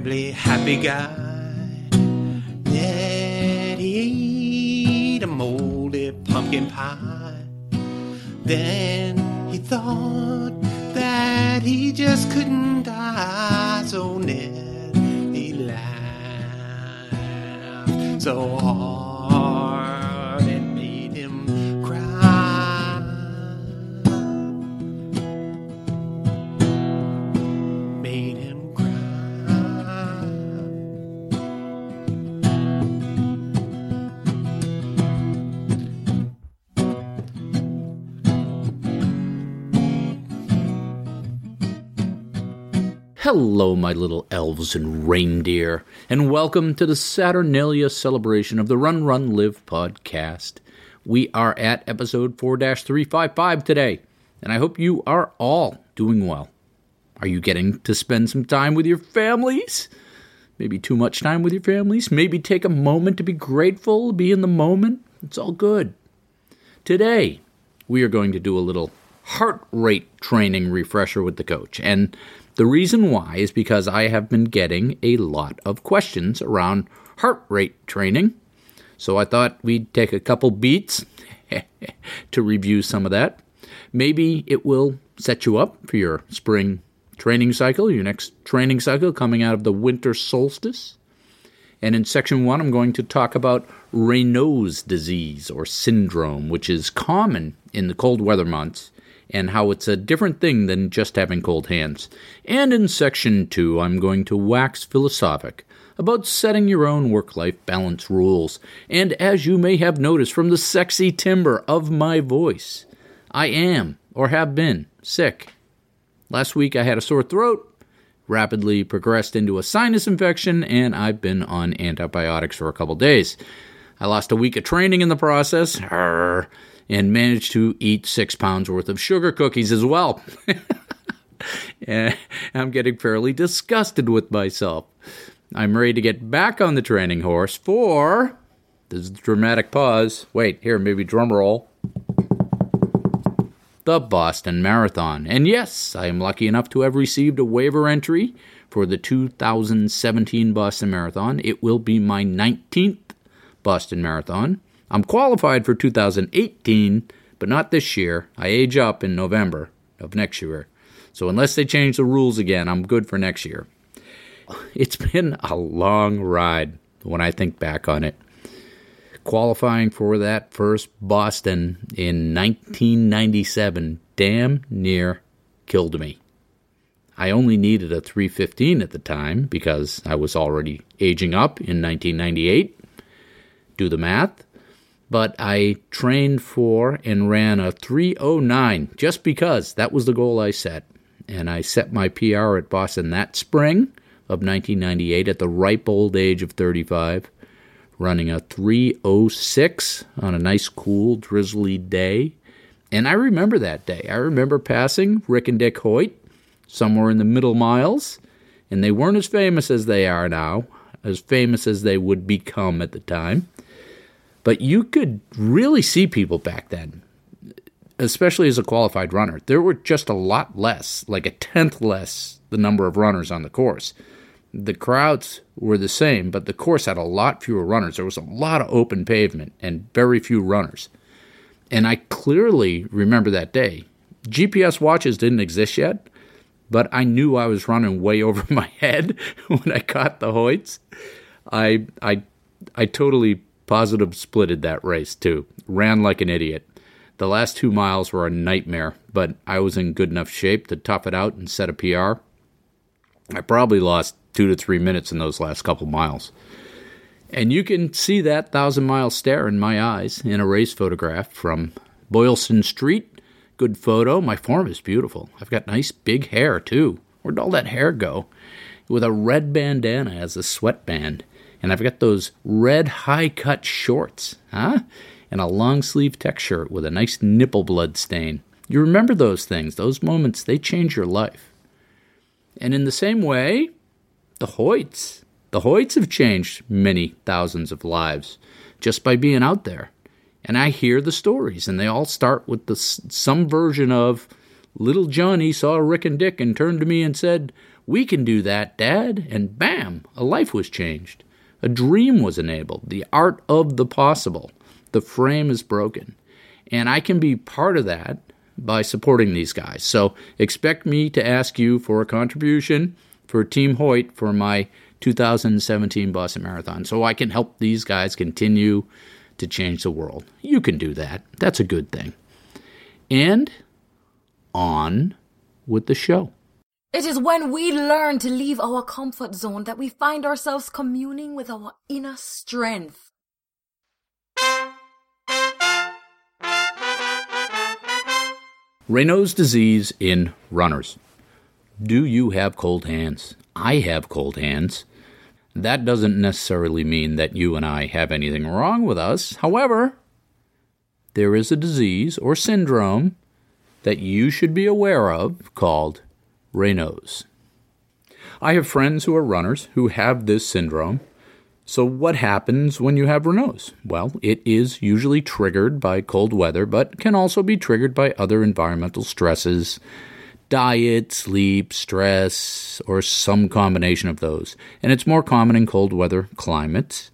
Terribly happy guy. Ned, he ate a moldy pumpkin pie. Then he thought that he just couldn't die. So Ned, he laughed so hard Hello, my little elves and reindeer, and welcome to the Saturnalia celebration of the Run Run Live podcast. We are at episode 4 355 today, and I hope you are all doing well. Are you getting to spend some time with your families? Maybe too much time with your families? Maybe take a moment to be grateful, be in the moment? It's all good. Today, we are going to do a little heart rate training refresher with the coach. And the reason why is because I have been getting a lot of questions around heart rate training. So I thought we'd take a couple beats to review some of that. Maybe it will set you up for your spring training cycle, your next training cycle coming out of the winter solstice. And in section one, I'm going to talk about Raynaud's disease or syndrome, which is common in the cold weather months, and how it's a different thing than just having cold hands. And in section two, I'm going to wax philosophic about setting your own work life balance rules. And as you may have noticed from the sexy timbre of my voice, I am, or have been, sick. Last week I had a sore throat, rapidly progressed into a sinus infection, and I've been on antibiotics for a couple days. I lost a week of training in the process, arr, and managed to eat six pounds worth of sugar cookies as well. I'm getting fairly disgusted with myself. I'm ready to get back on the training horse for. This is a dramatic pause. Wait, here, maybe drum roll the Boston Marathon. And yes, I am lucky enough to have received a waiver entry for the 2017 Boston Marathon. It will be my 19th Boston Marathon. I'm qualified for 2018, but not this year. I age up in November of next year. So unless they change the rules again, I'm good for next year. It's been a long ride when I think back on it qualifying for that first Boston in 1997 damn near killed me. I only needed a 315 at the time because I was already aging up in 1998. Do the math. But I trained for and ran a 309 just because that was the goal I set. And I set my PR at Boston that spring of 1998 at the ripe old age of 35 running a 306 on a nice, cool, drizzly day. And I remember that day. I remember passing Rick and Dick Hoyt somewhere in the middle miles, and they weren't as famous as they are now, as famous as they would become at the time. But you could really see people back then, especially as a qualified runner. There were just a lot less, like a tenth less, the number of runners on the course the crowds were the same, but the course had a lot fewer runners. There was a lot of open pavement and very few runners. And I clearly remember that day. GPS watches didn't exist yet, but I knew I was running way over my head when I caught the Hoyts. I I I totally positive splitted that race too. Ran like an idiot. The last two miles were a nightmare, but I was in good enough shape to tough it out and set a PR. I probably lost two to three minutes in those last couple miles. And you can see that thousand mile stare in my eyes in a race photograph from Boylston Street, good photo. My form is beautiful. I've got nice big hair, too. Where'd all that hair go? With a red bandana as a sweatband. And I've got those red high cut shorts, huh? And a long sleeve tech shirt with a nice nipple blood stain. You remember those things, those moments, they change your life. And in the same way, the Hoyts. The Hoyts have changed many thousands of lives just by being out there. And I hear the stories, and they all start with the, some version of Little Johnny saw Rick and Dick and turned to me and said, We can do that, Dad. And bam, a life was changed. A dream was enabled. The art of the possible. The frame is broken. And I can be part of that by supporting these guys. So expect me to ask you for a contribution for Team Hoyt for my 2017 Boston Marathon so I can help these guys continue to change the world. You can do that. That's a good thing. And on with the show. It is when we learn to leave our comfort zone that we find ourselves communing with our inner strength. Raynaud's disease in runners. Do you have cold hands? I have cold hands. That doesn't necessarily mean that you and I have anything wrong with us. However, there is a disease or syndrome that you should be aware of called Raynaud's. I have friends who are runners who have this syndrome. So, what happens when you have Raynaud's? Well, it is usually triggered by cold weather, but can also be triggered by other environmental stresses diet, sleep, stress, or some combination of those. And it's more common in cold weather climates.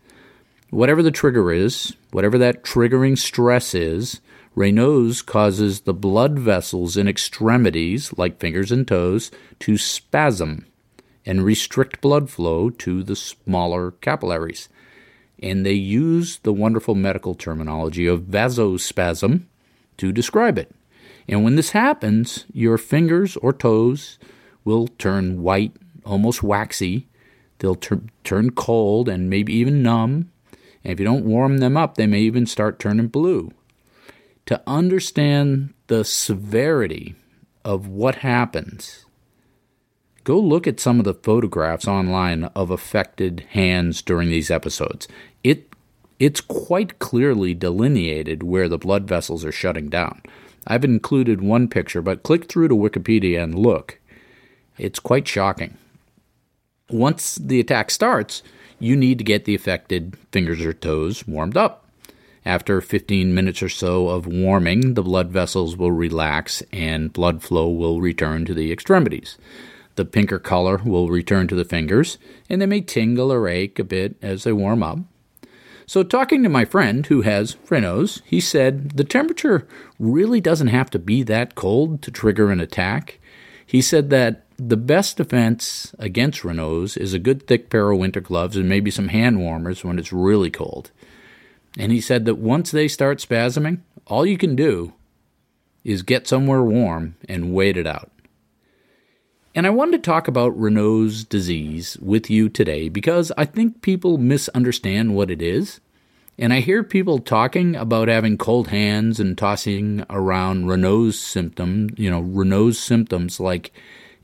Whatever the trigger is, whatever that triggering stress is, Raynaud's causes the blood vessels in extremities, like fingers and toes, to spasm and restrict blood flow to the smaller capillaries. And they use the wonderful medical terminology of vasospasm to describe it. And when this happens, your fingers or toes will turn white, almost waxy. They'll tur- turn cold and maybe even numb. And if you don't warm them up, they may even start turning blue to understand the severity of what happens, go look at some of the photographs online of affected hands during these episodes. It it's quite clearly delineated where the blood vessels are shutting down. I've included one picture, but click through to Wikipedia and look. It's quite shocking. Once the attack starts, you need to get the affected fingers or toes warmed up. After 15 minutes or so of warming, the blood vessels will relax and blood flow will return to the extremities. The pinker color will return to the fingers, and they may tingle or ache a bit as they warm up. So, talking to my friend who has Raynaud's, he said the temperature really doesn't have to be that cold to trigger an attack. He said that the best defense against Raynaud's is a good thick pair of winter gloves and maybe some hand warmers when it's really cold. And he said that once they start spasming, all you can do is get somewhere warm and wait it out. And I wanted to talk about Raynaud's disease with you today because I think people misunderstand what it is. And I hear people talking about having cold hands and tossing around Raynaud's symptom, you know, Raynaud's symptoms like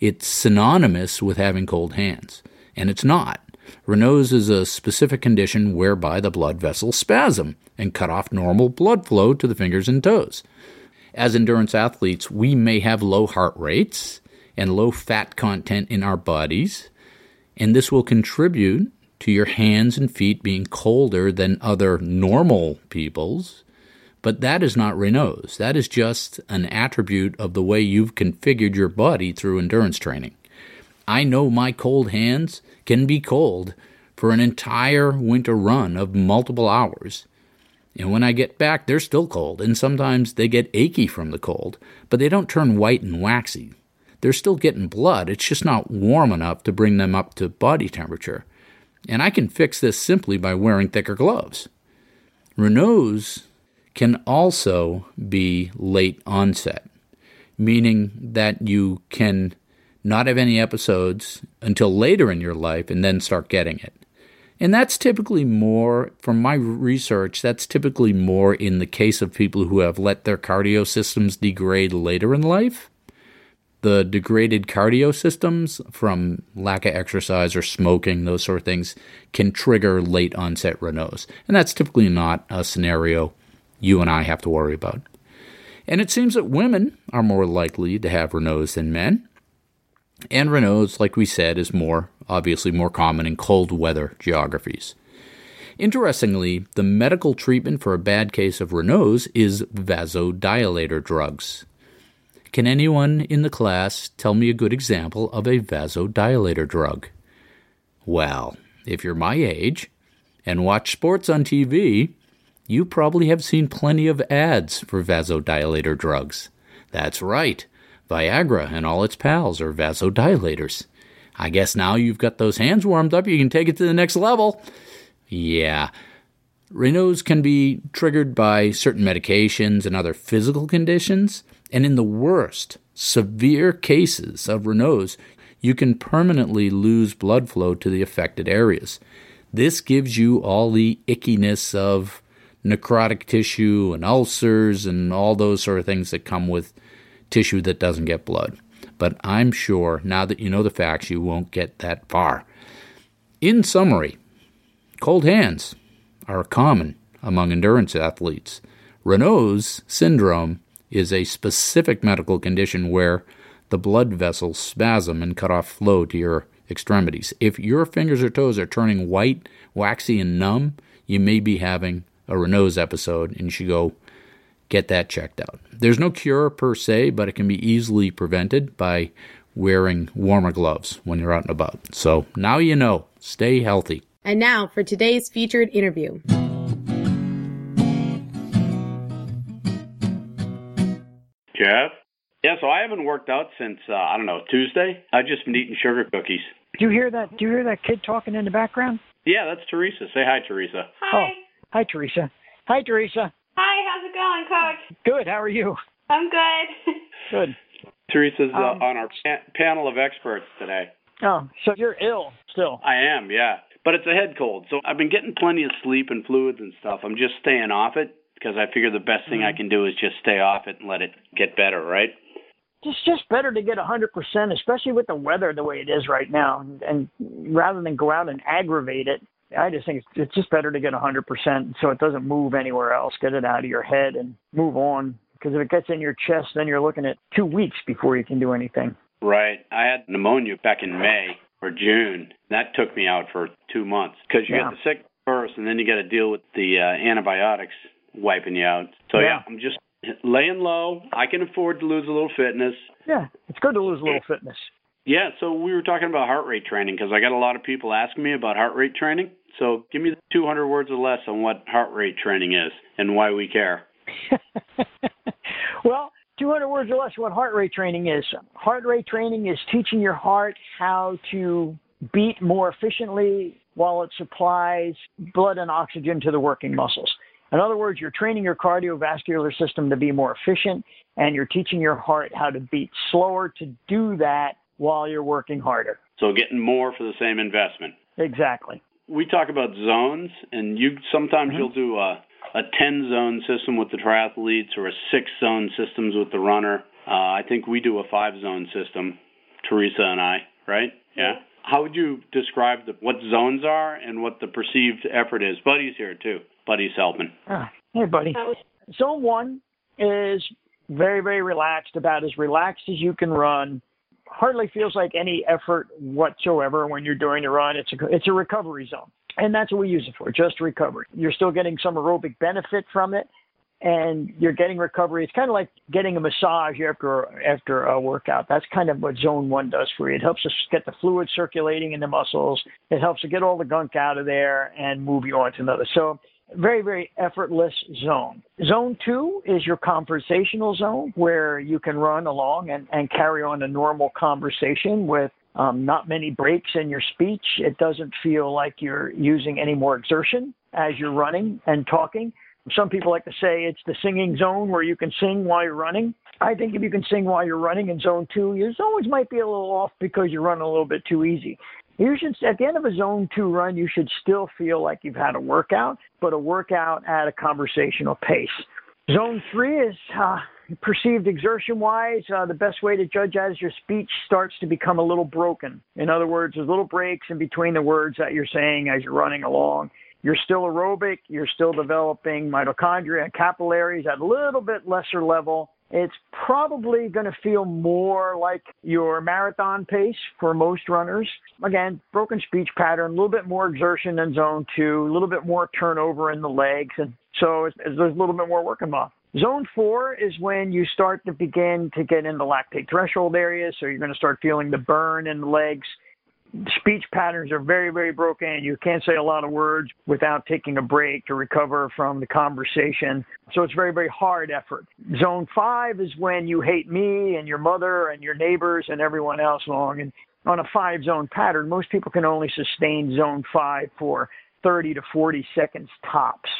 it's synonymous with having cold hands. And it's not. Raynaud's is a specific condition whereby the blood vessels spasm and cut off normal blood flow to the fingers and toes. As endurance athletes, we may have low heart rates and low fat content in our bodies, and this will contribute to your hands and feet being colder than other normal people's. But that is not Raynaud's. That is just an attribute of the way you've configured your body through endurance training. I know my cold hands can be cold for an entire winter run of multiple hours. And when I get back, they're still cold, and sometimes they get achy from the cold, but they don't turn white and waxy. They're still getting blood, it's just not warm enough to bring them up to body temperature. And I can fix this simply by wearing thicker gloves. Raynaud's can also be late onset, meaning that you can not have any episodes until later in your life and then start getting it. And that's typically more, from my research, that's typically more in the case of people who have let their cardio systems degrade later in life. The degraded cardio systems from lack of exercise or smoking, those sort of things, can trigger late onset Raynaud's. And that's typically not a scenario you and I have to worry about. And it seems that women are more likely to have Raynaud's than men. And Raynaud's, like we said, is more obviously more common in cold weather geographies. Interestingly, the medical treatment for a bad case of Raynaud's is vasodilator drugs. Can anyone in the class tell me a good example of a vasodilator drug? Well, if you're my age and watch sports on TV, you probably have seen plenty of ads for vasodilator drugs. That's right, Viagra and all its pals are vasodilators. I guess now you've got those hands warmed up, you can take it to the next level. Yeah. Raynaud's can be triggered by certain medications and other physical conditions, and in the worst, severe cases of Raynaud's, you can permanently lose blood flow to the affected areas. This gives you all the ickiness of necrotic tissue and ulcers and all those sort of things that come with tissue that doesn't get blood. But I'm sure now that you know the facts, you won't get that far. In summary, cold hands are common among endurance athletes. Raynaud's syndrome is a specific medical condition where the blood vessels spasm and cut off flow to your extremities. If your fingers or toes are turning white, waxy, and numb, you may be having a Raynaud's episode and you should go get that checked out. There's no cure per se, but it can be easily prevented by wearing warmer gloves when you're out and about. So now you know. Stay healthy. And now for today's featured interview. Jeff? Yeah, so I haven't worked out since uh, I don't know Tuesday. I've just been eating sugar cookies. Do you hear that? Do you hear that kid talking in the background? Yeah, that's Teresa. Say hi, Teresa. Hi. Oh, hi, Teresa. Hi, Teresa. Hi, how's it going, Coach? Good. How are you? I'm good. Good. Teresa's uh, Um, on our pa- panel of experts today. Oh, so you're ill still? I am, yeah, but it's a head cold. So I've been getting plenty of sleep and fluids and stuff. I'm just staying off it because I figure the best thing I can do is just stay off it and let it get better, right? It's just better to get a hundred percent, especially with the weather the way it is right now, and, and rather than go out and aggravate it. I just think it's, it's just better to get a hundred percent so it doesn't move anywhere else. Get it out of your head and move on. Because if it gets in your chest, then you're looking at two weeks before you can do anything. Right. I had pneumonia back in May or June. That took me out for two months because you Yeah. get the sick first, and then you got to deal with the uh, antibiotics wiping you out. So yeah. Yeah. I'm just laying low. I can afford to lose a little fitness. Yeah, it's good to lose a little fitness. Yeah. So we were talking about heart rate training because I got a lot of people asking me about heart rate training. So give me 200 words or less on what heart rate training is and why we care. well, 200 words or less on what heart rate training is. Heart rate training is teaching your heart how to beat more efficiently while it supplies blood and oxygen to the working muscles. In other words, you're training your cardiovascular system to be more efficient and you're teaching your heart how to beat slower to do that while you're working harder. So getting more for the same investment. Exactly. We talk about zones, and you sometimes you'll do a a ten zone system with the triathletes or a six zone systems with the runner. Uh, I think we do a five zone system, Teresa and I, right? Yeah. How would you describe the, what zones are and what the perceived effort is? Buddy's here too. Buddy's helping. Ah, hey, buddy. That Zone one is very, very relaxed, about as relaxed as you can run. Hardly feels like any effort whatsoever when you're doing a run. It's a it's a recovery zone, and that's what we use it for, just recovery. You're still getting some aerobic benefit from it, and you're getting recovery. It's kind of like getting a massage after after a workout. That's kind of what zone one does for you. It helps us get the fluid circulating in the muscles. It helps to get all the gunk out of there and move you on to another. So very, very effortless zone. Zone two is your conversational zone where you can run along and, and carry on a normal conversation with um, not many breaks in your speech. It doesn't feel like you're using any more exertion as you're running and talking. Some people like to say it's the singing zone where you can sing while you're running. I think if you can sing while you're running in zone two, your zones might be a little off because you're running a little bit too easy. You should, at the end of a zone two run, you should still feel like you've had a workout, but a workout at a conversational pace. Zone three is uh, perceived exertion wise. Uh, the best way to judge that is your speech starts to become a little broken. In other words, there's little breaks in between the words that you're saying as you're running along. You're still aerobic, you're still developing mitochondria and capillaries at a little bit lesser level. It's probably going to feel more like your marathon pace for most runners. Again, broken speech pattern, a little bit more exertion in zone two, a little bit more turnover in the legs. And so there's a little bit more working off. Zone four is when you start to begin to get into lactate threshold areas. So you're going to start feeling the burn in the legs speech patterns are very, very broken. You can't say a lot of words without taking a break to recover from the conversation. So it's very, very hard effort. Zone five is when you hate me and your mother and your neighbors and everyone else along. And on a five zone pattern, most people can only sustain zone five for 30 to 40 seconds tops.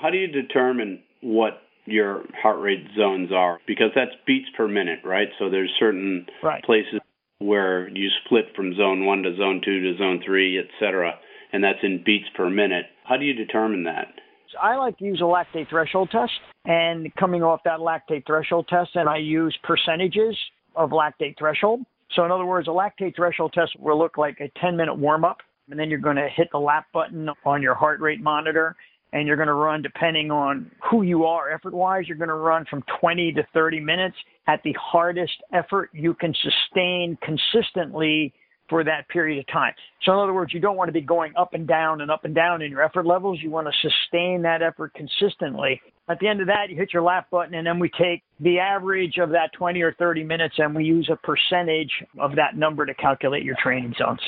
How do you determine what your heart rate zones are? Because that's beats per minute, right? So there's certain right. places where you split from zone one to zone two to zone three, et cetera, and that's in beats per minute. How do you determine that? I like to use a lactate threshold test, and coming off that lactate threshold test, and I use percentages of lactate threshold. So, in other words, a lactate threshold test will look like a 10 minute warm up, and then you're going to hit the lap button on your heart rate monitor, and you're going to run depending on who you are. Effort wise you're going to run from 20 to 30 minutes at the hardest effort you can sustain consistently for that period of time. So in other words you don't want to be going up and down and up and down in your effort levels. You want to sustain that effort consistently. At the end of that you hit your lap button and then we take the average of that 20 or 30 minutes and we use a percentage of that number to calculate your training zones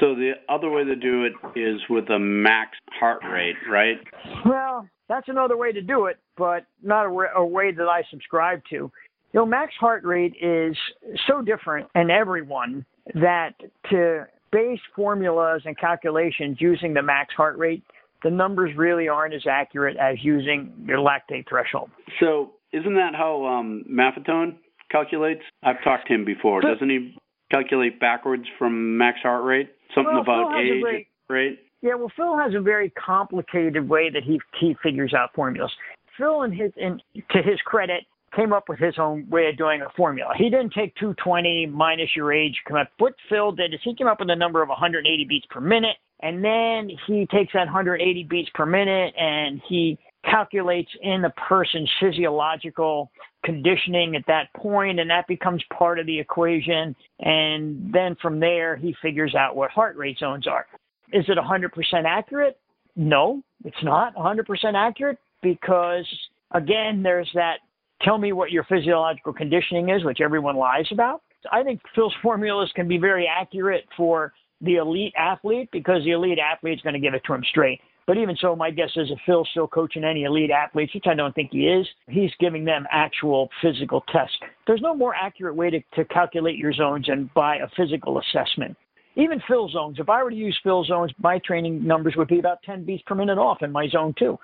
so the other way to do it is with a max heart rate, right? Well, that's another way to do it, but not a, a way that I subscribe to. You know, max heart rate is so different in everyone that to base formulas and calculations using the max heart rate, the numbers really aren't as accurate as using your lactate threshold. So, isn't that how um, Maffetone calculates? I've talked to him before. Doesn't he calculate backwards from max heart rate? Something well, about age, very, right? Yeah, well, Phil has a very complicated way that he he figures out formulas. Phil, in his and to his credit, came up with his own way of doing a formula. He didn't take 220 minus your age. Come up. What Phil did is he came up with a number of 180 beats per minute, and then he takes that 180 beats per minute and he calculates in the person's physiological conditioning at that point, and that becomes part of the equation. And then from there, he figures out what heart rate zones are. Is it 100% accurate? No, it's not 100% accurate because, again, there's that tell me what your physiological conditioning is, which everyone lies about. I think Phil's formulas can be very accurate for the elite athlete because the elite athlete is going to give it to him straight. But even so, my guess is if Phil's still coaching any elite athletes, which I don't think he is, he's giving them actual physical tests. There's no more accurate way to, to calculate your zones than by a physical assessment. Even Phil zones, if I were to use Phil zones, my training numbers would be about 10 beats per minute off in my zone two.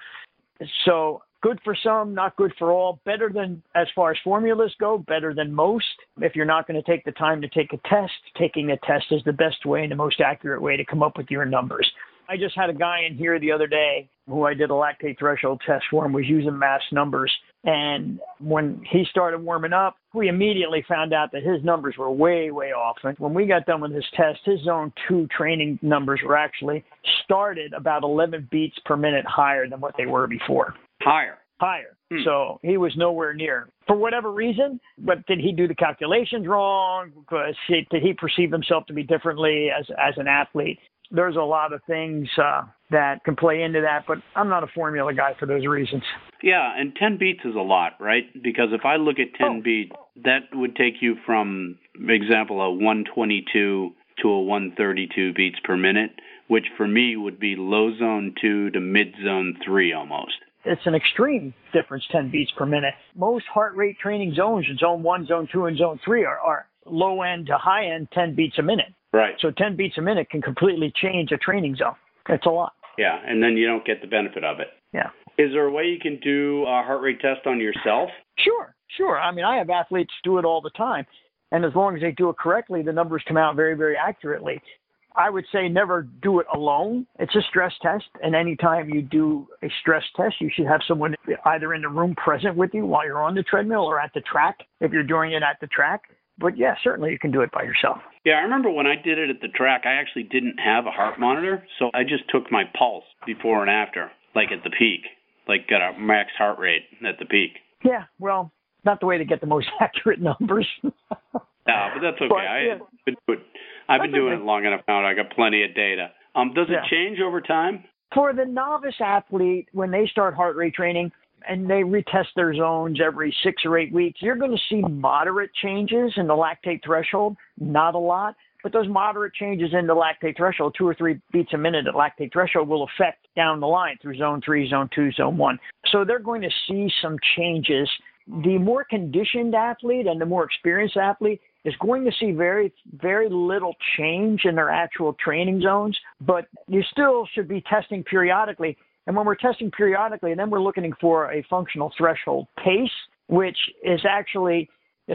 So good for some, not good for all. Better than, as far as formulas go, better than most. If you're not going to take the time to take a test, taking a test is the best way and the most accurate way to come up with your numbers. I just had a guy in here the other day who I did a lactate threshold test for and was using mass numbers. And when he started warming up, we immediately found out that his numbers were way, way off. And when we got done with his test, his zone two training numbers were actually started about 11 beats per minute higher than what they were before. Higher. Higher. Hmm. So he was nowhere near. For whatever reason, but did he do the calculations wrong? Because he, did he perceive himself to be differently as as an athlete? There's a lot of things uh, that can play into that, but I'm not a formula guy for those reasons. Yeah, and 10 beats is a lot, right? Because if I look at 10 oh. beats, that would take you from, example, a 122 to a 132 beats per minute, which for me would be low zone 2 to mid zone 3 almost. It's an extreme difference, 10 beats per minute. Most heart rate training zones in zone 1, zone 2, and zone 3 are, are low end to high end 10 beats a minute. Right. So 10 beats a minute can completely change a training zone. It's a lot. Yeah, and then you don't get the benefit of it. Yeah. Is there a way you can do a heart rate test on yourself? Sure, sure. I mean, I have athletes do it all the time. And as long as they do it correctly, the numbers come out very, very accurately. I would say never do it alone. It's a stress test, and anytime you do a stress test, you should have someone either in the room present with you while you're on the treadmill or at the track if you're doing it at the track. But yeah, certainly you can do it by yourself. Yeah, I remember when I did it at the track, I actually didn't have a heart monitor, so I just took my pulse before and after, like at the peak, like got a max heart rate at the peak. Yeah, well, not the way to get the most accurate numbers. yeah, but that's okay. But, yeah. been doing, I've been doing okay. it long enough now. I got plenty of data. Um, does Yeah. it change over time? For the novice athlete, when they start heart rate training and they retest their zones every six or eight weeks, you're going to see moderate changes in the lactate threshold, not a lot. But those moderate changes in the lactate threshold, two or three beats a minute at lactate threshold, will affect down the line through zone three, zone two, zone one. So they're going to see some changes. The more conditioned athlete and the more experienced athlete is going to see very, very little change in their actual training zones, but you still should be testing periodically. And when we're testing periodically, then we're looking for a functional threshold pace, which is actually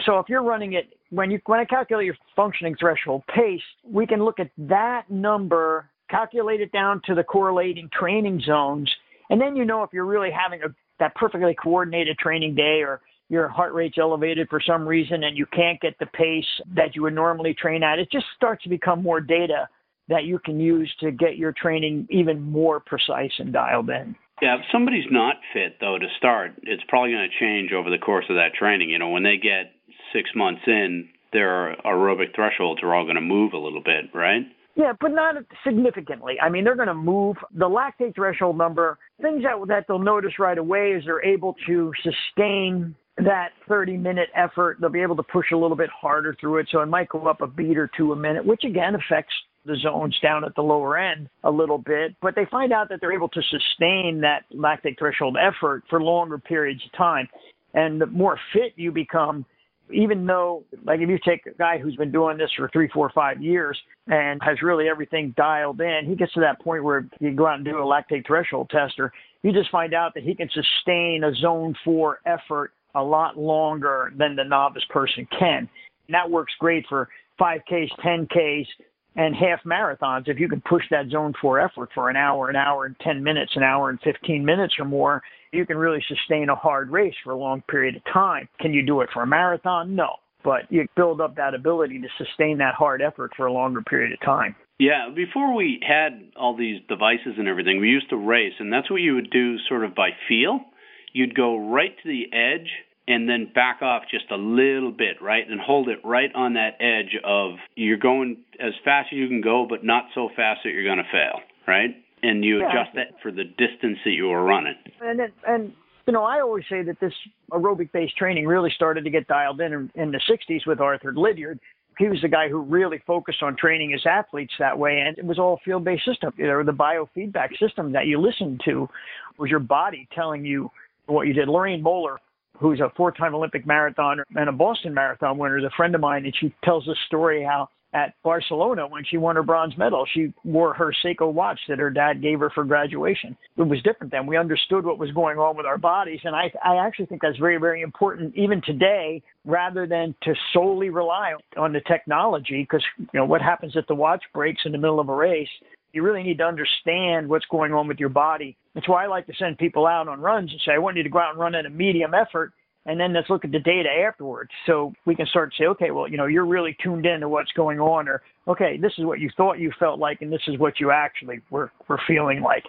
so if you're running it when you when I calculate your functioning threshold pace, we can look at that number, calculate it down to the correlating training zones, and then you know if you're really having a that perfectly coordinated training day or your heart rate's elevated for some reason and you can't get the pace that you would normally train at. It just starts to become more data that you can use to get your training even more precise and dialed in. Yeah, if somebody's not fit though to start, it's probably going to change over the course of that training. You know, when they get six months in, their aerobic thresholds are all going to move a little bit, right? Yeah, but not significantly. I mean, they're going to move the lactate threshold number. Things that that they'll notice right away is they're able to sustain that 30 minute effort. They'll be able to push a little bit harder through it, so it might go up a beat or two a minute, which again affects the zones down at the lower end a little bit. But they find out that they're able to sustain that lactate threshold effort for longer periods of time. And the more fit you become, even though, like, if you take a guy who's been doing this for three, four, five years and has really everything dialed in, he gets to that point where you go out and do a lactate threshold tester. You just find out that he can sustain a zone four effort a lot longer than the novice person can. And that works great for 5Ks, 10Ks, and half marathons. If you can push that zone four effort for an hour, an hour and 10 minutes, an hour and 15 minutes or more, you can really sustain a hard race for a long period of time. Can you do it for a marathon? No. But you build up that ability to sustain that hard effort for a longer period of time. Yeah, before we had all these devices and everything, we used to race, and that's what you would do sort of by feel. You'd go right to the edge and then back off just a little bit, right? And hold it right on that edge of you're going as fast as you can go, but not so fast that you're going to fail, right? And you Yeah. adjust that for the distance that you were running. And it, and you know, I always say that this aerobic based training really started to get dialed in, in in the 60s with Arthur Lydiard. He was the guy who really focused on training his athletes that way, and it was all field based system. You know, the biofeedback system that you listened to was your body telling you what you did. Lorraine Moller, who's a four time Olympic marathoner and a Boston Marathon winner, is a friend of mine, and she tells this story how at Barcelona when she won her bronze medal, she wore her Seiko watch that her dad gave her for graduation. It was different then. We understood what was going on with our bodies, and I, I actually think that's very, very important even today, rather than to solely rely on the technology. Because you know what happens if the watch breaks in the middle of a race? You really need to understand what's going on with your body. That's why I like to send people out on runs and say, I want you to go out and run at a medium effort and then let's look at the data afterwards so we can start to say okay well you know you're really tuned in to what's going on or okay this is what you thought you felt like and this is what you actually were, were feeling like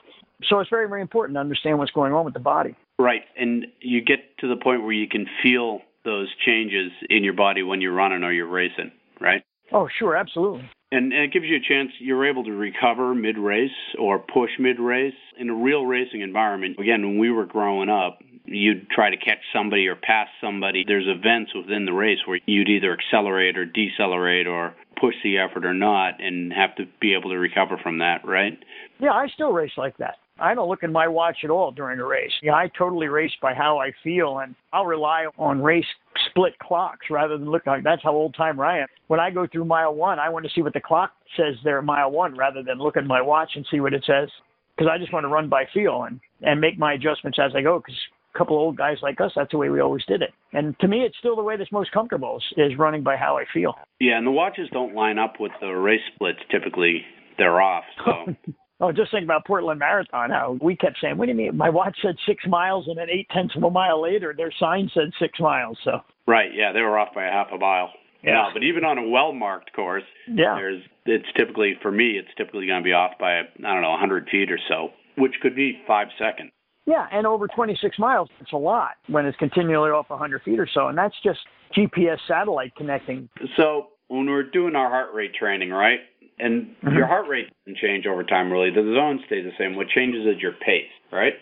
so it's very very important to understand what's going on with the body Right. And you get to the point where you can feel those changes in your body when you're running or you're racing, right? oh sure absolutely And, and it gives you a chance, you're able to recover mid race or push mid race. In a real racing environment, again, when we were growing up, you'd try to catch somebody or pass somebody. There's events within the race where you'd either accelerate or decelerate or push the effort or not and have to be able to recover from that, right? yeah i still race like that I don't look at my watch at all during a race. Yeah, I totally race by how I feel, and I'll rely on race split clocks rather than look like that's how old timer I am. When I go through mile one, I want to see what the clock says there mile one rather than look at my watch and see what it says because I just want to run by feel and and make my adjustments as I go because a couple of old guys like us, that's the way we always did it. And to me, it's still the way that's most comfortable is, is running by how I feel. Yeah, and the watches don't line up with the race splits typically. they're off. So. Oh, just think about Portland Marathon. How we kept saying, "What do you mean?" My watch said six miles, and then eight tenths of a mile later, their sign said six miles. So right, yeah, they were off by a half a mile. Yeah, no, but even on a well-marked course, yeah, there's it's typically for me, it's typically going to be off by I don't know 100 feet or so, which could be five seconds. Yeah, and over 26 miles, it's a lot when it's continually off 100 feet or so, and that's just GPS satellite connecting. So when we're doing our heart rate training, right? And Mhm. your heart rate doesn't change over time, really. The zone stays the same. What changes is your pace, right?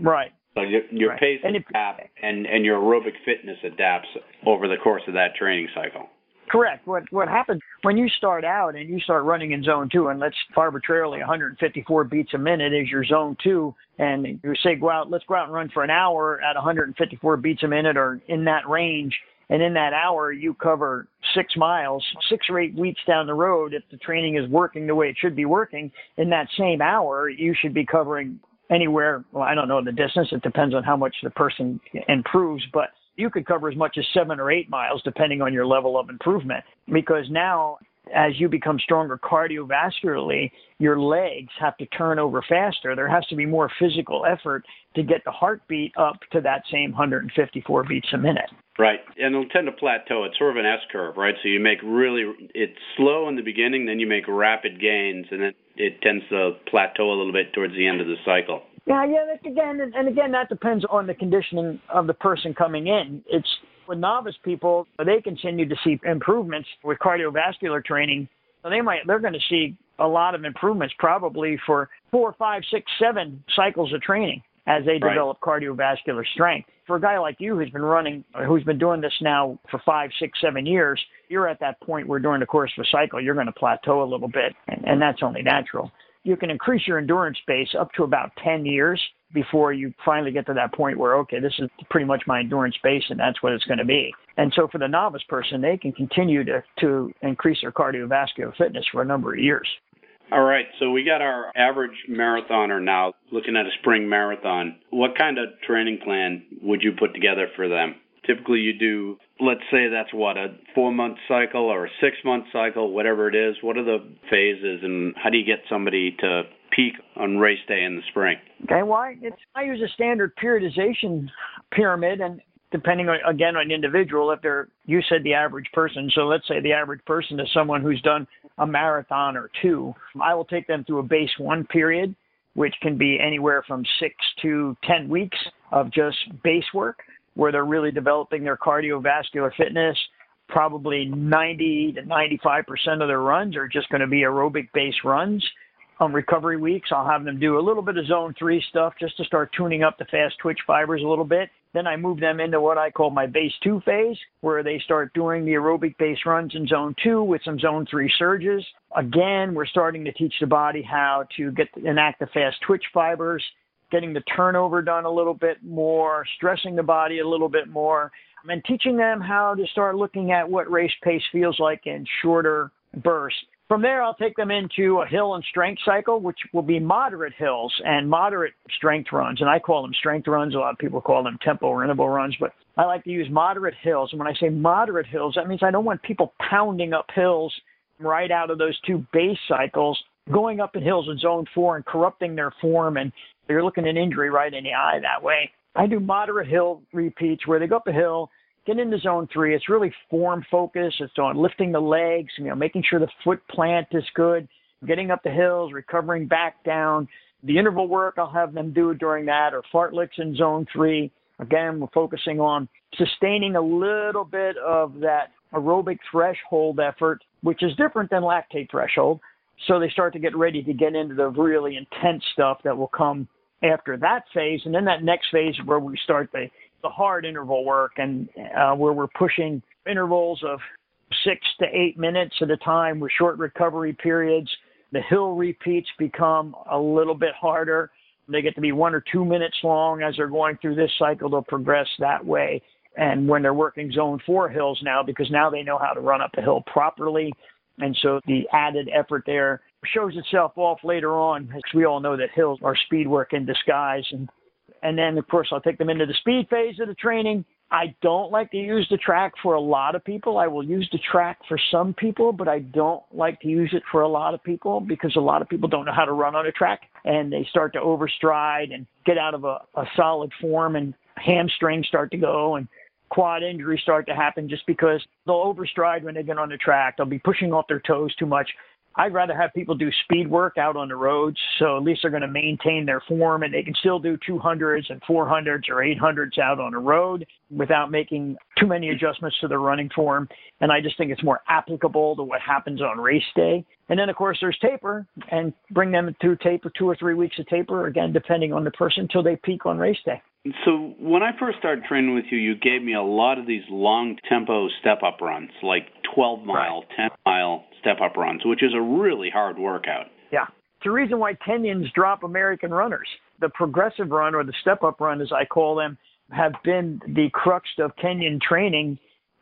Right. So your, your Right. pace And adapts, and and your aerobic fitness adapts over the course of that training cycle. Correct. What what happens when you start out and you start running in zone two, and let's arbitrarily 154 beats a minute is your zone two, and you say go out, let's go out and run for an hour at 154 beats a minute or in that range, and in that hour you cover six miles, six or eight weeks down the road, if the training is working the way it should be working, in that same hour you should be covering anywhere. Well, I don't know the distance. It depends on how much the person improves, but you could cover as much as seven or eight miles depending on your level of improvement. Because now, as you become stronger cardiovascularly, your legs have to turn over faster. There has to be more physical effort to get the heartbeat up to that same 154 beats a minute. Right, and it'll tend to plateau. It's sort of an S curve, right? So you make really it's slow in the beginning, then you make rapid gains, and then it tends to plateau a little bit towards the end of the cycle. Yeah, yeah. Again, and again, that depends on the conditioning of the person coming in. It's with novice people, they continue to see improvements with cardiovascular training. So they might, they're going to see a lot of improvements probably for four, five, six, seven cycles of training as they Right. develop cardiovascular strength. For a guy like you who's been running, who's been doing this now for five, six, seven years, you're at that point where during the course of a cycle, you're going to plateau a little bit, and, and that's only natural you can increase your endurance base up to about 10 years before you finally get to that point where, okay, this is pretty much my endurance base and that's what it's going to be. And so for the novice person, they can continue to, to increase their cardiovascular fitness for a number of years. All right, so we got our average marathoner now looking at a spring marathon. What kind of training plan would you put together for them? Typically, you do, let's say that's what, a four month cycle or a six month cycle, whatever it is. What are the phases, and how do you get somebody to peak on race day in the spring? Okay, well, I- it's, I use a standard periodization pyramid, and depending on, again on individual, if they're, you said the average person, so let's say the average person is someone who's done a marathon or two, I will take them through a base one period, which can be anywhere from six to 10 weeks of just base work, where they're really developing their cardiovascular fitness. Probably 90 to 95% of their runs are just going to be aerobic based runs on recovery weeks, I'll have them do a little bit of zone three stuff just to start tuning up the fast twitch fibers a little bit. Then I move them into what I call my base two phase, where they start doing the aerobic base runs in zone two with some zone three surges. Again, we're starting to teach the body how to get enact the fast twitch fibers, getting the turnover done a little bit more, stressing the body a little bit more, and teaching them how to start looking at what race pace feels like in shorter bursts. From there, I'll take them into a hill and strength cycle, which will be moderate hills and moderate strength runs. And I call them strength runs. A lot of people call them tempo or interval runs, but I like to use moderate hills. And when I say moderate hills, that means I don't want people pounding up hills right out of those two base cycles, going up in hills in zone four and corrupting their form. And you're looking at injury right in the eye that way. I do moderate hill repeats where they go up a hill, get into zone three. It's really form focus. It's on lifting the legs, you know, making sure the foot plant is good, getting up the hills, recovering back down. The interval work I'll have them do during that, or fartleks in zone three. Again, we're focusing on sustaining a little bit of that aerobic threshold effort, which is different than lactate threshold. So they start to get ready to get into the really intense stuff that will come after that phase. And then that next phase where we start the the hard interval work and uh, where we're pushing intervals of six to eight minutes at a time with short recovery periods. The hill repeats become a little bit harder. They get to be one or two minutes long as they're going through this cycle. They'll progress that way. And when they're working zone four hills now, because now they know how to run up a hill properly. And so the added effort there shows itself off later on, because we all know that hills are speed work in disguise. And and then of course I'll take them into the speed phase of the training, I don't like to use the track for a lot of people. I will use the track for some people, but I don't like to use it for a lot of people because a lot of people don't know how to run on a track and they start to overstride and get out of a, a solid form and hamstrings start to go and quad injuries start to happen just because they'll overstride when they get on the track. They'll be pushing off their toes too much. I'd rather have people do speed work out on the roads, so at least they're going to maintain their form and they can still do 200s and 400s or 800s out on the road without making too many adjustments to their running form. And I just think it's more applicable to what happens on race day. And then, of course, there's taper and bring them through taper, two or three weeks of taper, again, depending on the person, until they peak on race day. So when I first started training with you, you gave me a lot of these long tempo step up runs, like 12 mile, 10 mile step up runs, which is a really hard workout. Yeah. It's the reason why Kenyans drop American runners. The progressive run or the step up run, as I call them, have been the crux of Kenyan training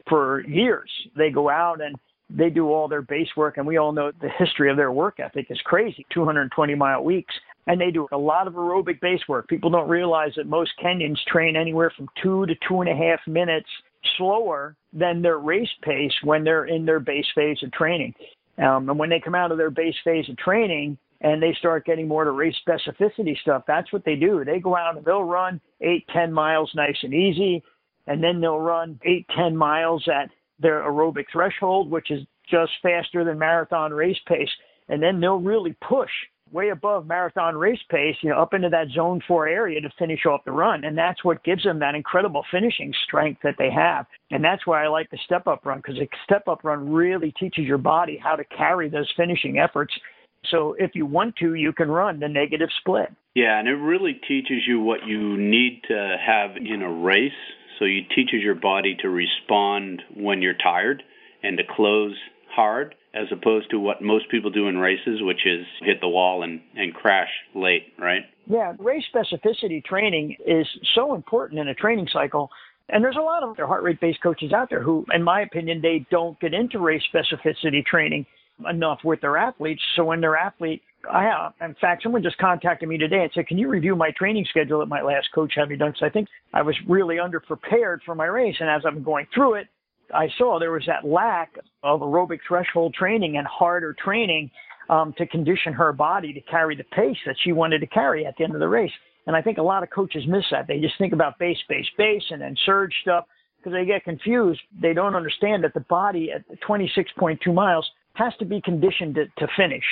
for years. They go out and they do all their base work, and we all know the history of their work ethic is crazy 220 mile weeks and they do a lot of aerobic base work. People don't realize that most Kenyans train anywhere from two to two and a half minutes slower than their race pace when they're in their base phase of training. Um, and when they come out of their base phase of training and they start getting more to race specificity stuff, that's what they do. They go out and they'll run eight, ten miles nice and easy, and then they'll run eight, ten miles at their aerobic threshold, which is just faster than marathon race pace. And then they'll really push way above marathon race pace, you know, up into that zone four area to finish off the run. And that's what gives them that incredible finishing strength that they have. And that's why I like the step up run because the step up run really teaches your body how to carry those finishing efforts. So if you want to, you can run the negative split. Yeah, and it really teaches you what you need to have in a race. So it teaches your body to respond when you're tired and to close hard as opposed to what most people do in races, which is hit the wall and, and crash late, right? Yeah, race specificity training is so important in a training cycle. And there's a lot of heart rate based coaches out there who, in my opinion, they don't get into race specificity training enough with their athletes. So when their athlete, I have, in fact, someone just contacted me today and said, "Can you review my training schedule at my last coach had me done?" So I think I was really underprepared for my race, and as I'm going through it, I saw there was that lack of aerobic threshold training and harder training um, to condition her body to carry the pace that she wanted to carry at the end of the race. And I think a lot of coaches miss that. They just think about base, base, base, and then surge stuff because they get confused. They don't understand that the body at 26.2 miles has to be conditioned to, to finish.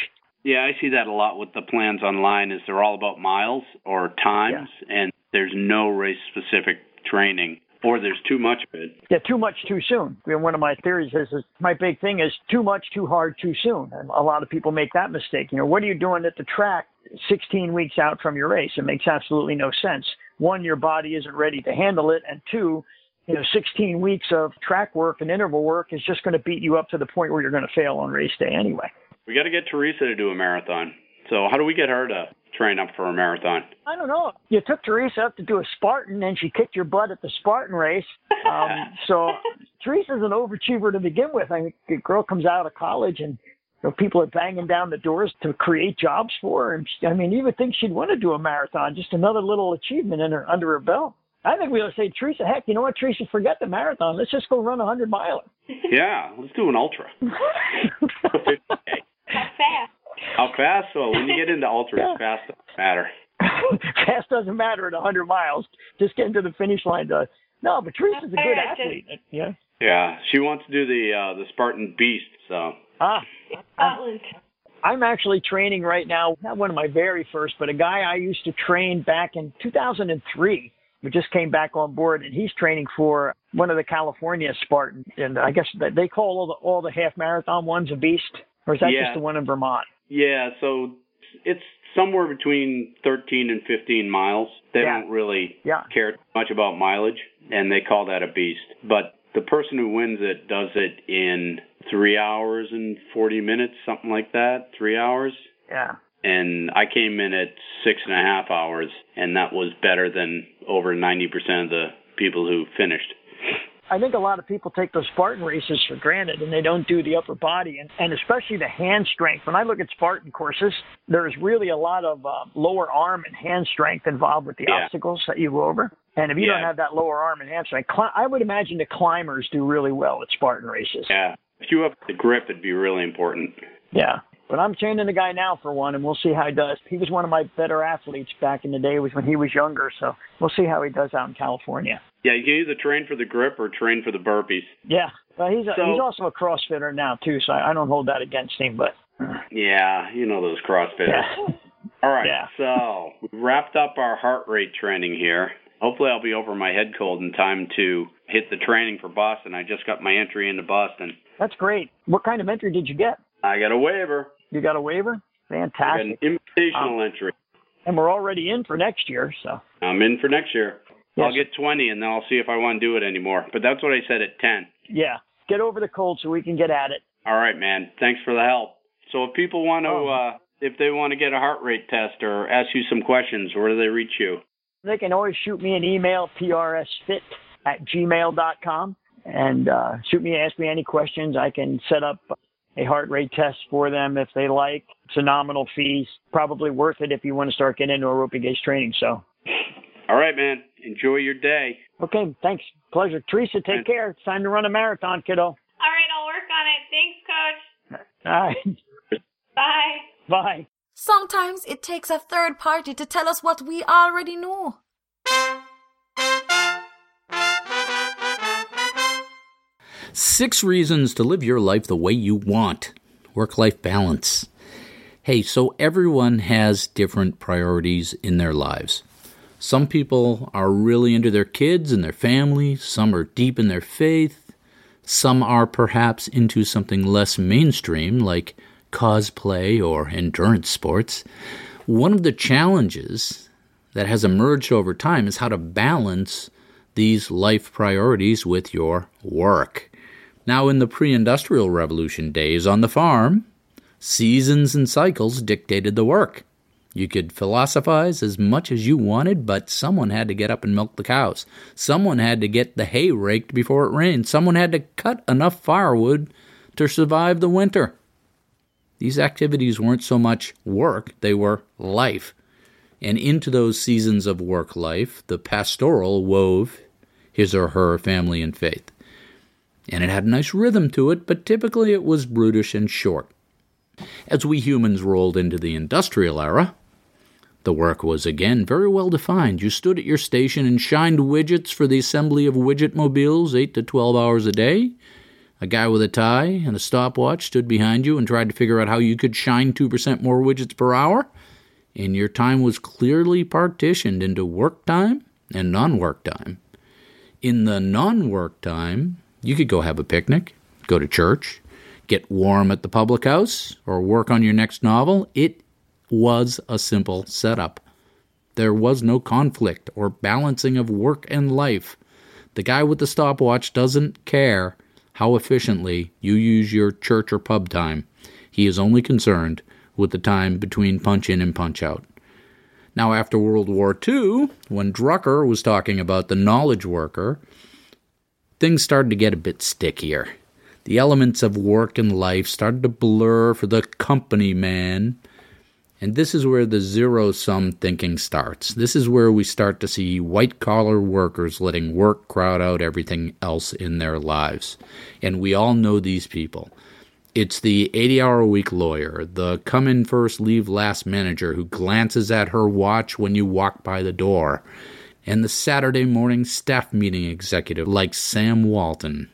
Yeah, I see that a lot with the plans online. Is they're all about miles or times, yeah. and there's no race specific training or there's too much of it. Yeah, too much too soon. One of my theories is, is my big thing is too much too hard too soon. And a lot of people make that mistake. You know, what are you doing at the track 16 weeks out from your race? It makes absolutely no sense. One, your body isn't ready to handle it, and two, you know, 16 weeks of track work and interval work is just going to beat you up to the point where you're going to fail on race day anyway. We got to get Teresa to do a marathon. So how do we get her to train up for a marathon? I don't know. You took Teresa up to do a Spartan, and she kicked your butt at the Spartan race. Um, so Teresa's an overachiever to begin with. I mean, the girl comes out of college, and you know, people are banging down the doors to create jobs for her. And she, I mean, you would think she'd want to do a marathon. Just another little achievement in her under her belt. I think we ought to say, Teresa, heck, you know what, Teresa, forget the marathon. Let's just go run a hundred miler. Yeah, let's do an ultra. How fast? How fast? Well, when you get into ultras, yeah. fast doesn't matter. fast doesn't matter at 100 miles. Just getting to the finish line does. No, but Teresa's a good athlete. Yeah. Yeah, she wants to do the uh, the Spartan Beast. So. Ah. Scotland. I'm actually training right now. Not one of my very first, but a guy I used to train back in 2003. We just came back on board, and he's training for one of the California Spartan, and I guess they call all the all the half marathon ones a beast, or is that yeah. just the one in Vermont? Yeah, so it's somewhere between 13 and 15 miles. They yeah. don't really yeah. care much about mileage, and they call that a beast. But the person who wins it does it in three hours and 40 minutes, something like that. Three hours. Yeah. And I came in at six and a half hours, and that was better than over 90% of the people who finished. I think a lot of people take those Spartan races for granted and they don't do the upper body and, and especially the hand strength. When I look at Spartan courses, there's really a lot of uh, lower arm and hand strength involved with the Yeah. obstacles that you go over. And if you don't have that lower arm and hand strength, cli- I would imagine the climbers do really well at Spartan races. Yeah. If you have the grip, it'd be really important. Yeah. But I'm training the guy now for one, and we'll see how he does. He was one of my better athletes back in the day, was when he was younger. So we'll see how he does out in California. Yeah, you can either train for the grip or train for the burpees. Yeah, well, he's a, So- he's also a CrossFitter now too, so I, I don't hold that against him. But Yeah, you know those CrossFitters. yeah, All right. Yeah. So we wrapped up our heart rate training here. Hopefully, I'll be over my head cold in time to hit the training for Boston. I just got my entry into Boston. that's great. What kind of entry did you get? I got a waiver. You got a waiver? Got an Fantastic. invitational um, entry. And we're already in for next year, so I'm in for next year. I'll get 20, and then I'll see if I want to do it anymore. But that's what I said at 10. yeah, get over the cold so we can get at it. All right, man. Thanks for the help. So if people want to, Oh. uh, if they want to get a heart rate test or ask you some questions, where do they reach you? They can always shoot me an email, prsfit at gmail.com, and uh, shoot me, ask me any questions. I can set up a heart rate test for them if they like. It's a nominal fee, probably worth it if you want to start getting into aerobic gauge training. So, All right, man. Enjoy your day. okay, thanks. Pleasure. Teresa, take Thanks. care. It's time to run a marathon, kiddo. All right, I'll work on it. Thanks, Coach. All right. Bye. Bye. Sometimes it takes a third party to tell us what we already know. Six reasons to live your life the way you want. Work life balance. Hey, so everyone has different priorities in their lives. Some people are really into their kids and their family, some are deep in their faith, some are perhaps into something less mainstream like cosplay or endurance sports. One of the challenges that has emerged over time is how to balance these life priorities with your work. Now, in the pre industrial revolution days on the farm, seasons and cycles dictated the work. You could philosophize as much as you wanted, but someone had to get up and milk the cows. Someone had to get the hay raked before it rained. Someone had to cut enough firewood to survive the winter. These activities weren't so much work, they were life. And into those seasons of work life, the pastoral wove his or her family and faith. And it had a nice rhythm to it, but typically it was brutish and short. As we humans rolled into the industrial era, the work was again very well defined. You stood at your station and shined widgets for the assembly of widget mobiles 8 to 12 hours a day. A guy with a tie and a stopwatch stood behind you and tried to figure out how you could shine 2% more widgets per hour. And your time was clearly partitioned into work time and non work time. In the non work time, you could go have a picnic, go to church, get warm at the public house, or work on your next novel. It was a simple setup. There was no conflict or balancing of work and life. The guy with the stopwatch doesn't care how efficiently you use your church or pub time. He is only concerned with the time between punch in and punch out. Now, after World War II, when Drucker was talking about the knowledge worker, things started to get a bit stickier. The elements of work and life started to blur for the company man. And this is where the zero sum thinking starts. This is where we start to see white collar workers letting work crowd out everything else in their lives. And we all know these people. It's the 80 hour a week lawyer, the come in first, leave last manager who glances at her watch when you walk by the door, and the Saturday morning staff meeting executive like Sam Walton.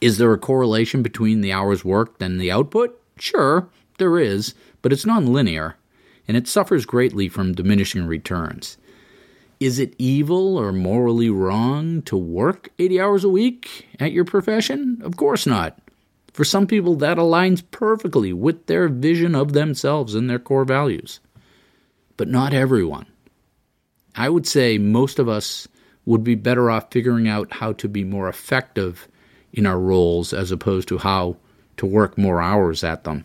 Is there a correlation between the hours worked and the output? Sure, there is, but it's nonlinear, and it suffers greatly from diminishing returns. Is it evil or morally wrong to work 80 hours a week at your profession? Of course not. For some people, that aligns perfectly with their vision of themselves and their core values. But not everyone. I would say most of us would be better off figuring out how to be more effective in our roles as opposed to how to work more hours at them.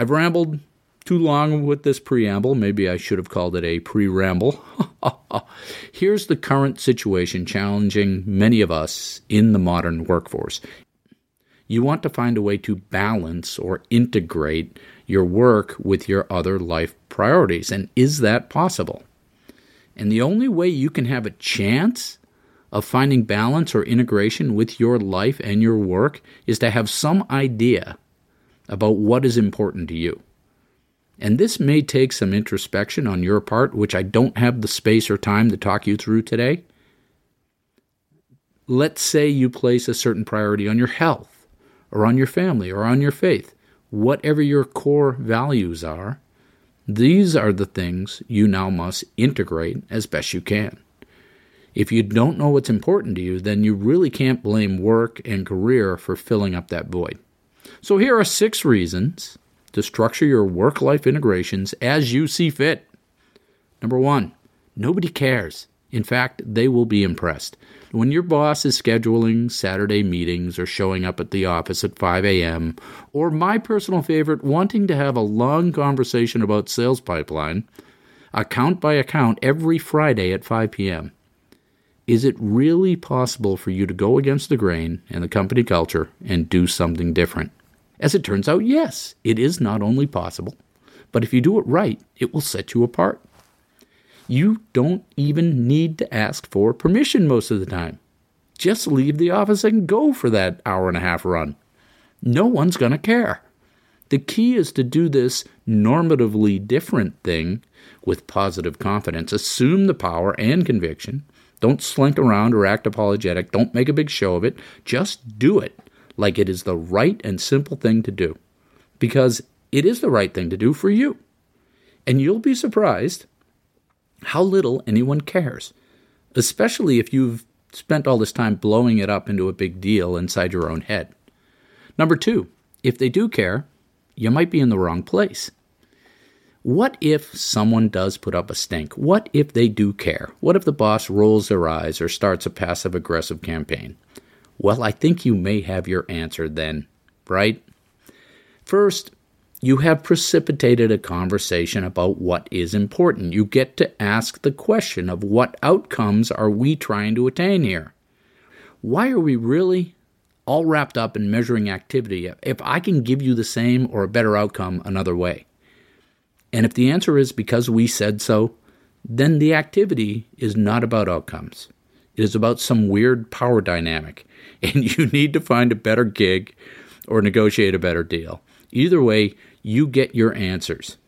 I've rambled too long with this preamble. Maybe I should have called it a pre ramble. Here's the current situation challenging many of us in the modern workforce. You want to find a way to balance or integrate your work with your other life priorities. And is that possible? And the only way you can have a chance of finding balance or integration with your life and your work is to have some idea about what is important to you. And this may take some introspection on your part, which I don't have the space or time to talk you through today. Let's say you place a certain priority on your health, or on your family, or on your faith. Whatever your core values are, these are the things you now must integrate as best you can. If you don't know what's important to you, then you really can't blame work and career for filling up that void. So here are six reasons to structure your work life integrations as you see fit. Number one, nobody cares. In fact, they will be impressed. When your boss is scheduling Saturday meetings or showing up at the office at 5 a.m., or my personal favorite, wanting to have a long conversation about sales pipeline, account by account every Friday at 5 p.m., is it really possible for you to go against the grain and the company culture and do something different? As it turns out, yes, it is not only possible, but if you do it right, it will set you apart. You don't even need to ask for permission most of the time. Just leave the office and go for that hour and a half run. No one's going to care. The key is to do this normatively different thing with positive confidence. Assume the power and conviction. Don't slink around or act apologetic. Don't make a big show of it. Just do it like it is the right and simple thing to do because it is the right thing to do for you. And you'll be surprised how little anyone cares, especially if you've spent all this time blowing it up into a big deal inside your own head. Number two, if they do care, you might be in the wrong place. What if someone does put up a stink? What if they do care? What if the boss rolls their eyes or starts a passive aggressive campaign? Well, I think you may have your answer then, right? First, you have precipitated a conversation about what is important. You get to ask the question of what outcomes are we trying to attain here? Why are we really all wrapped up in measuring activity if I can give you the same or a better outcome another way? And if the answer is because we said so, then the activity is not about outcomes. It is about some weird power dynamic, and you need to find a better gig or negotiate a better deal. Either way, you get your answers,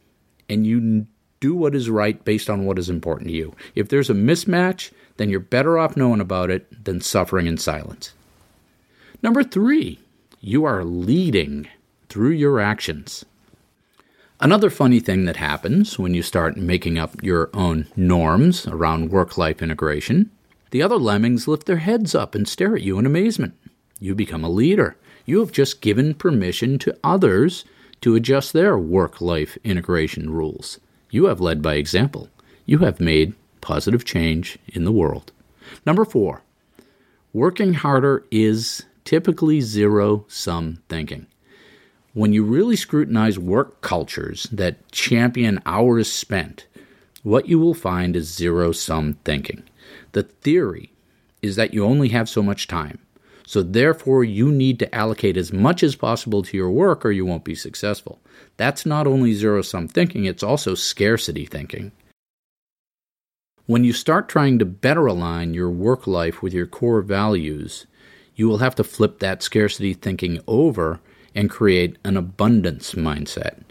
and you do what is right based on what is important to you. If there's a mismatch, then you're better off knowing about it than suffering in silence. Number three, you are leading through your actions. Another funny thing that happens when you start making up your own norms around work life integration the other lemmings lift their heads up and stare at you in amazement. You become a leader. You have just given permission to others to adjust their work life integration rules. You have led by example. You have made positive change in the world. Number four, working harder is typically zero sum thinking. When you really scrutinize work cultures that champion hours spent, what you will find is zero sum thinking. The theory is that you only have so much time. So, therefore, you need to allocate as much as possible to your work or you won't be successful. That's not only zero sum thinking, it's also scarcity thinking. When you start trying to better align your work life with your core values, you will have to flip that scarcity thinking over and create an abundance mindset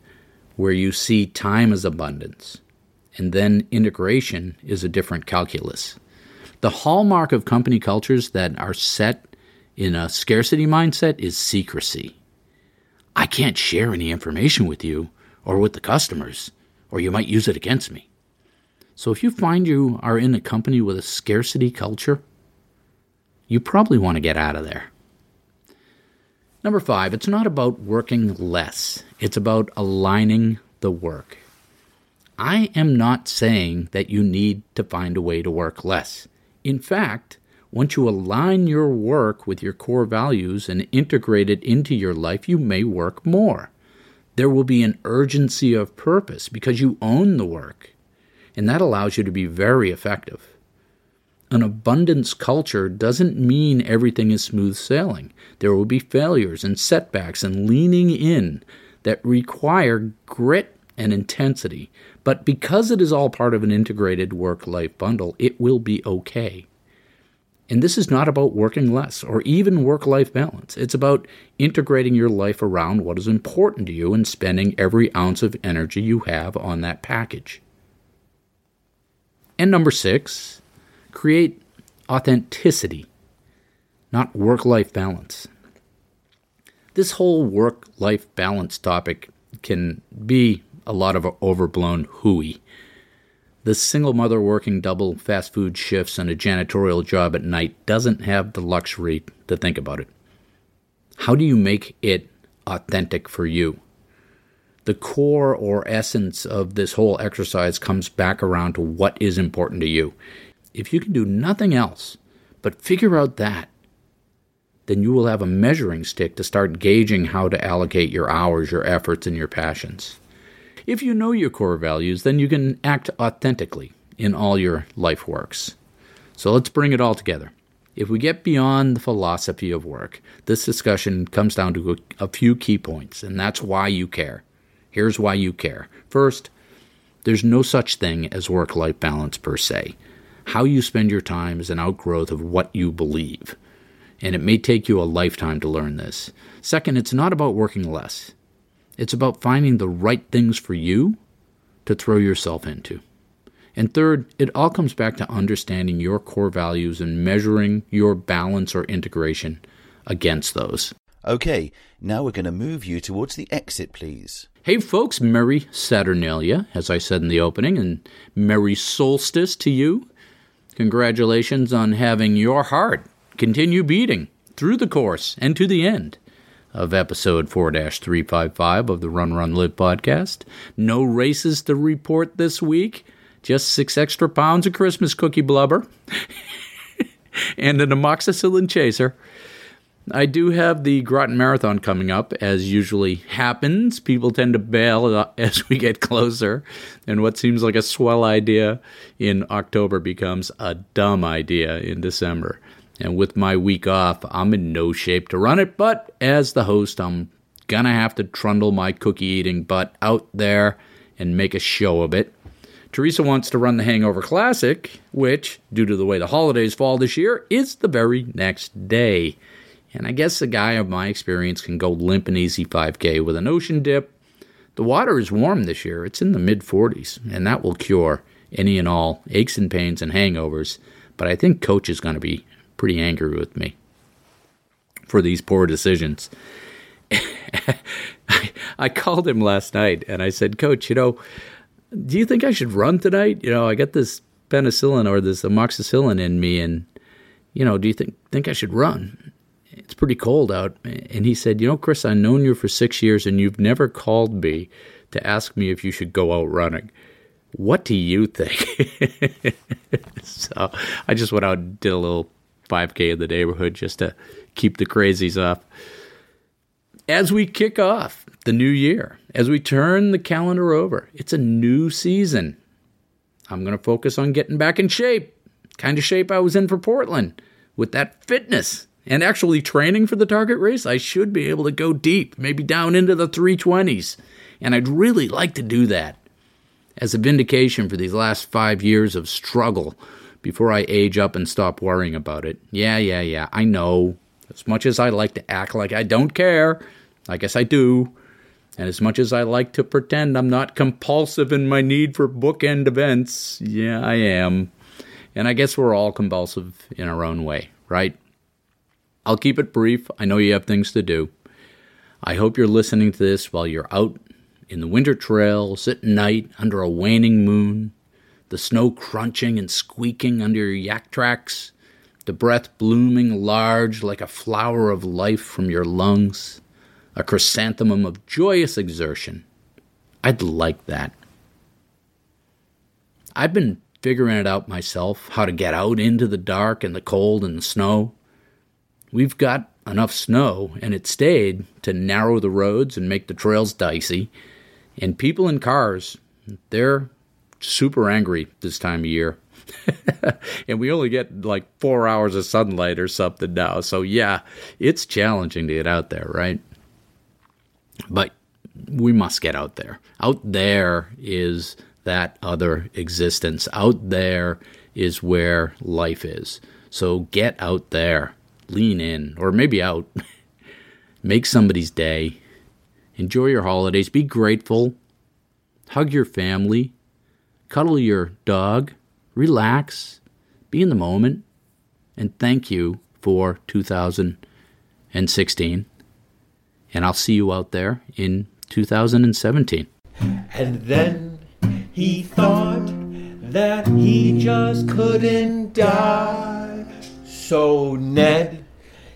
where you see time as abundance. And then integration is a different calculus. The hallmark of company cultures that are set in a scarcity mindset is secrecy. I can't share any information with you or with the customers, or you might use it against me. So if you find you are in a company with a scarcity culture, you probably want to get out of there. Number five, it's not about working less, it's about aligning the work. I am not saying that you need to find a way to work less. In fact, once you align your work with your core values and integrate it into your life, you may work more. There will be an urgency of purpose because you own the work, and that allows you to be very effective. An abundance culture doesn't mean everything is smooth sailing. There will be failures and setbacks and leaning in that require grit and intensity. But because it is all part of an integrated work life bundle, it will be okay. And this is not about working less or even work life balance. It's about integrating your life around what is important to you and spending every ounce of energy you have on that package. And number six, create authenticity, not work life balance. This whole work life balance topic can be a lot of overblown hooey. The single mother working double fast food shifts and a janitorial job at night doesn't have the luxury to think about it. How do you make it authentic for you? The core or essence of this whole exercise comes back around to what is important to you. If you can do nothing else but figure out that, then you will have a measuring stick to start gauging how to allocate your hours, your efforts, and your passions. If you know your core values, then you can act authentically in all your life works. So let's bring it all together. If we get beyond the philosophy of work, this discussion comes down to a, few key points, and that's why you care. Here's why you care. First, there's no such thing as work life balance per se. How you spend your time is an outgrowth of what you believe, and it may take you a lifetime to learn this. Second, it's not about working less. It's about finding the right things for you to throw yourself into. And third, it all comes back to understanding your core values and measuring your balance or integration against those. Okay, now we're going to move you towards the exit, please. Hey, folks, Merry Saturnalia, as I said in the opening, and Merry Solstice to you. Congratulations on having your heart continue beating through the course and to the end of episode 4 355 of the Run Run Live podcast. No races to report this week, just six extra pounds of Christmas cookie blubber and an amoxicillin chaser. I do have the Groton Marathon coming up, as usually happens. People tend to bail as we get closer, and what seems like a swell idea in October becomes a dumb idea in December. And with my week off, I'm in no shape to run it, but as the host, I'm gonna have to trundle my cookie eating butt out there and make a show of it. Teresa wants to run the Hangover Classic, which, due to the way the holidays fall this year, is the very next day. And I guess a guy of my experience can go limp and easy 5K with an ocean dip. The water is warm this year, it's in the mid 40s, and that will cure any and all aches and pains and hangovers. But I think Coach is going to be pretty angry with me for these poor decisions. I, I called him last night and I said, Coach, you know, do you think I should run tonight? You know, I got this penicillin or this amoxicillin in me, and you know, do you think think I should run? It's pretty cold out. And he said, You know, Chris, I've known you for six years and you've never called me to ask me if you should go out running. What do you think? so I just went out and did a little 5K in the neighborhood just to keep the crazies off. As we kick off the new year, as we turn the calendar over, it's a new season. I'm going to focus on getting back in shape, kind of shape I was in for Portland with that fitness and actually training for the target race. I should be able to go deep, maybe down into the 320s. And I'd really like to do that as a vindication for these last five years of struggle before I age up and stop worrying about it. Yeah, yeah, yeah, I know. As much as I like to act like I don't care, I guess I do. And as much as I like to pretend I'm not compulsive in my need for bookend events, yeah, I am. And I guess we're all compulsive in our own way, right? I'll keep it brief. I know you have things to do. I hope you're listening to this while you're out in the winter trail, at night under a waning moon, the snow crunching and squeaking under your Yaktrax, the breath blooming large like a flower of life from your lungs, a chrysanthemum of joyous exertion. I'd like that. I've been figuring it out myself how to get out into the dark and the cold and the snow. We've got enough snow, and it stayed to narrow the roads and make the trails dicey. And people in cars, they're super angry this time of year. and we only get like four hours of sunlight or something now. So, yeah, it's challenging to get out there, right? But we must get out there. Out there is that other existence. Out there is where life is. So get out there, lean in, or maybe out. Make somebody's day. Enjoy your holidays. Be grateful. Hug your family. Cuddle your dog. Relax. Be in the moment. And thank you for 2016. And I'll see you out there in 2017. And then he thought that he just couldn't die. So Ned,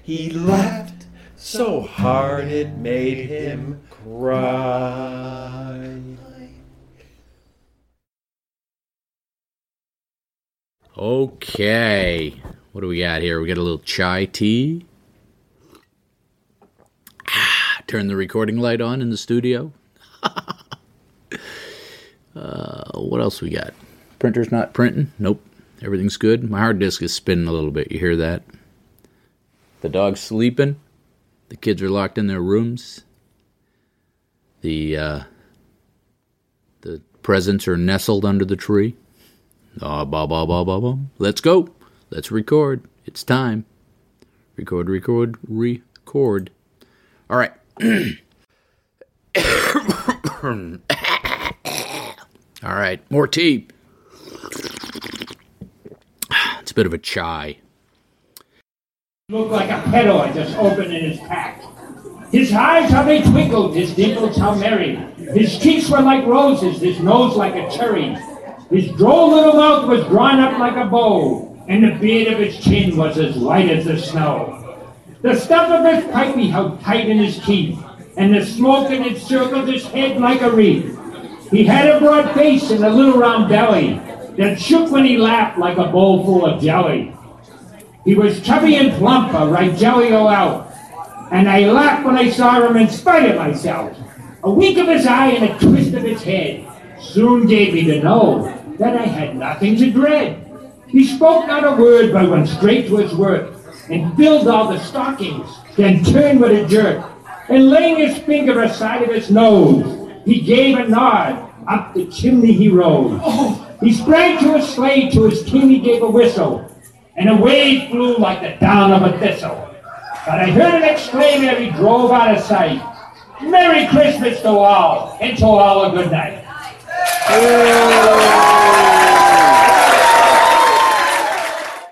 he laughed so hard it made him cry. Okay. What do we got here? We got a little chai tea. Ah, turn the recording light on in the studio. uh, what else we got? Printer's not printing. Nope. Everything's good. My hard disk is spinning a little bit. You hear that? The dog's sleeping. The kids are locked in their rooms. The uh, the presents are nestled under the tree. Ah, ba ba ba ba ba. Let's go. Let's record. It's time. Record, record, record. All right. All right, more tea. It's a bit of a chai. Looked like a peddler just opening his pack. His eyes, how they twinkled, his dimples, how merry. His cheeks were like roses, his nose like a cherry. His droll little mouth was drawn up like a bow, and the beard of his chin was as white as the snow. The stuff of his pipe he held tight in his teeth, and the smoke in it circled his head like a wreath. He had a broad face and a little round belly that shook when he laughed like a bowl full of jelly. He was chubby and plump, a right jelly all out, and I laughed when I saw him in spite of myself. A wink of his eye and a twist of his head soon gave me to know that I had nothing to dread. He spoke not a word, but went straight to his work, and filled all the stockings, then turned with a jerk, and laying his finger aside of his nose, he gave a nod, up the chimney he rode. He sprang to his sleigh, to his team he gave a whistle, and away flew like the down of a thistle. But I heard him exclaim ere he drove out of sight, Merry Christmas to all, and to all a good night. Aê!